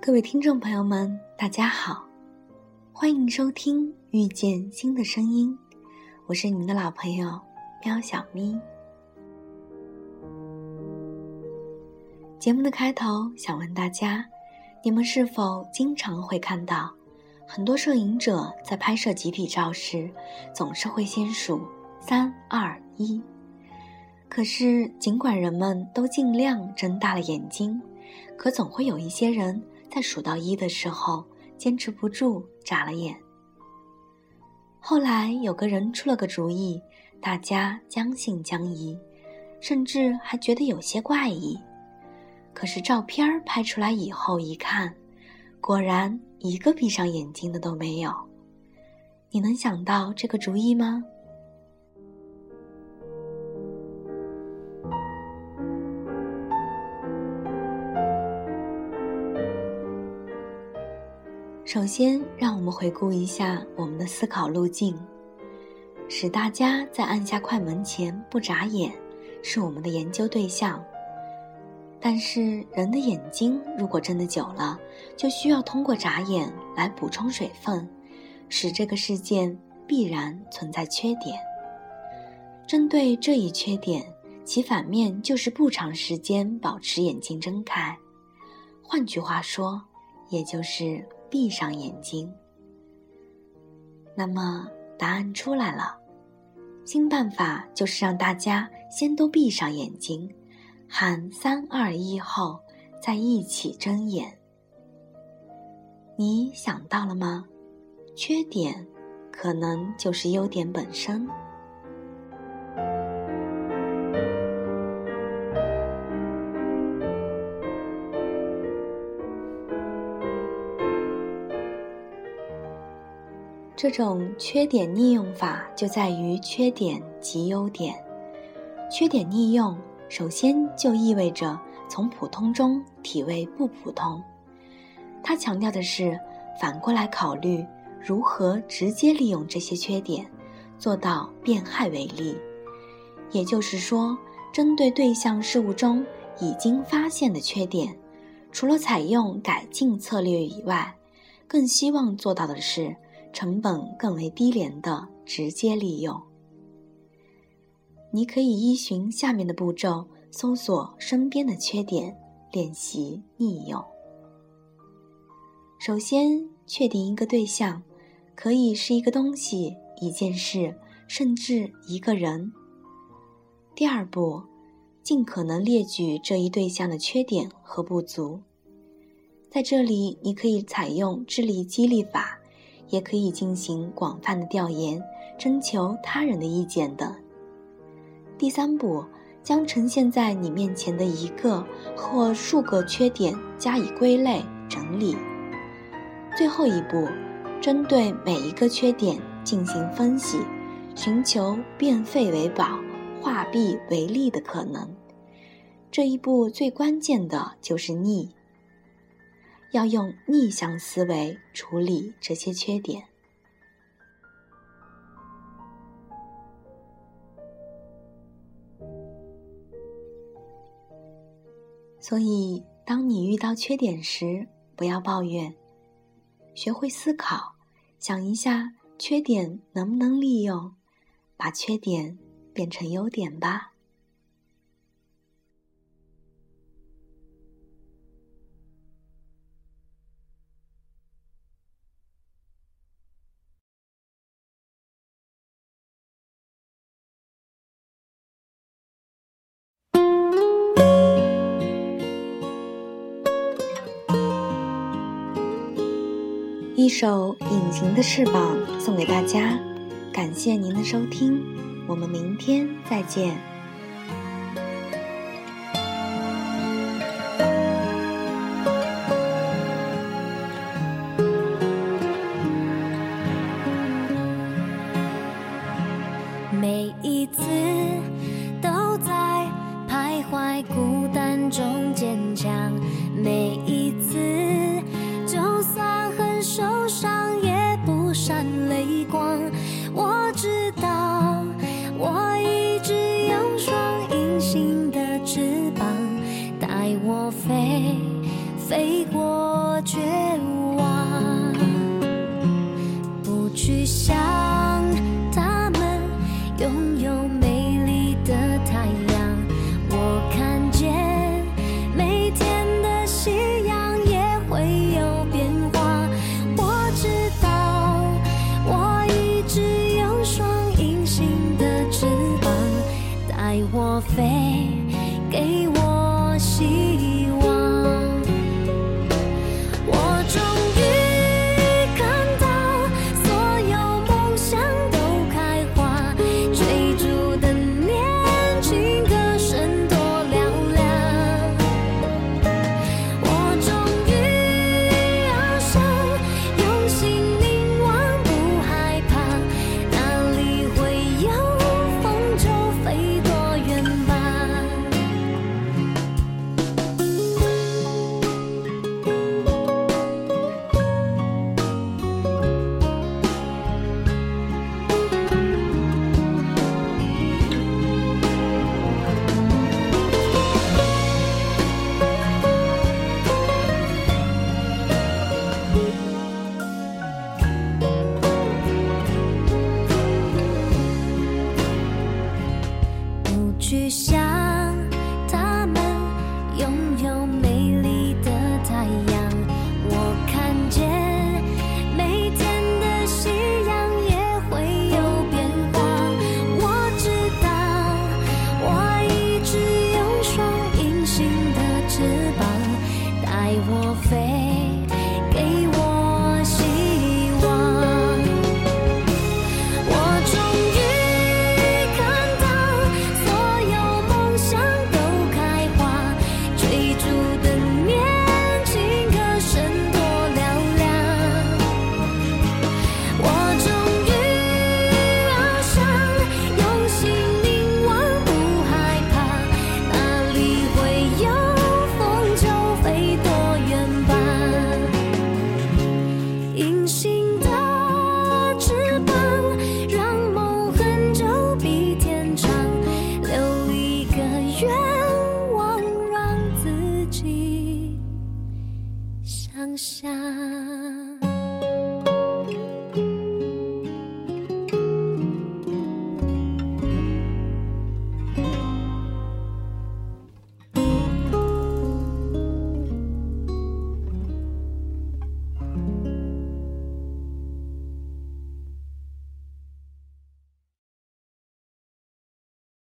各位听众朋友们，大家好，欢迎收听《遇见新的声音》，我是你们的老朋友喵小咪。节目的开头想问大家，你们是否经常会看到很多摄影者在拍摄集体照时，总是会先数三二一？可是尽管人们都尽量睁大了眼睛，可总会有一些人。在数到一的时候，坚持不住，眨了眼。后来有个人出了个主意，大家将信将疑，甚至还觉得有些怪异。可是照片拍出来以后一看，果然一个闭上眼睛的都没有。你能想到这个主意吗？首先，让我们回顾一下我们的思考路径。使大家在按下快门前不眨眼，是我们的研究对象。但是，人的眼睛如果睁得久了，就需要通过眨眼来补充水分，使这个事件必然存在缺点。针对这一缺点，其反面就是不长时间保持眼睛睁开。换句话说，也就是。闭上眼睛。那么答案出来了，新办法就是让大家先都闭上眼睛，喊三二一后再一起睁眼。你想到了吗？缺点可能就是优点本身。这种缺点逆用法就在于缺点即优点。缺点逆用，首先就意味着从普通中体味不普通。它强调的是反过来考虑如何直接利用这些缺点，做到变害为利。也就是说，针对对象事物中已经发现的缺点，除了采用改进策略以外，更希望做到的是。成本更为低廉的直接利用，你可以依循下面的步骤搜索身边的缺点，练习逆用。首先，确定一个对象，可以是一个东西、一件事，甚至一个人。第二步，尽可能列举这一对象的缺点和不足。在这里，你可以采用智力激励法。也可以进行广泛的调研，征求他人的意见等。第三步，将呈现在你面前的一个或数个缺点加以归类整理。最后一步，针对每一个缺点进行分析，寻求变废为宝、化弊为利的可能。这一步最关键的就是逆。要用逆向思维处理这些缺点，所以当你遇到缺点时，不要抱怨，学会思考，想一下缺点能不能利用，把缺点变成优点吧。一首隐形的翅膀送给大家感谢您的收听我们明天再见。每一次都在徘徊孤单中坚强每一我飞，给我希望。去想他们拥有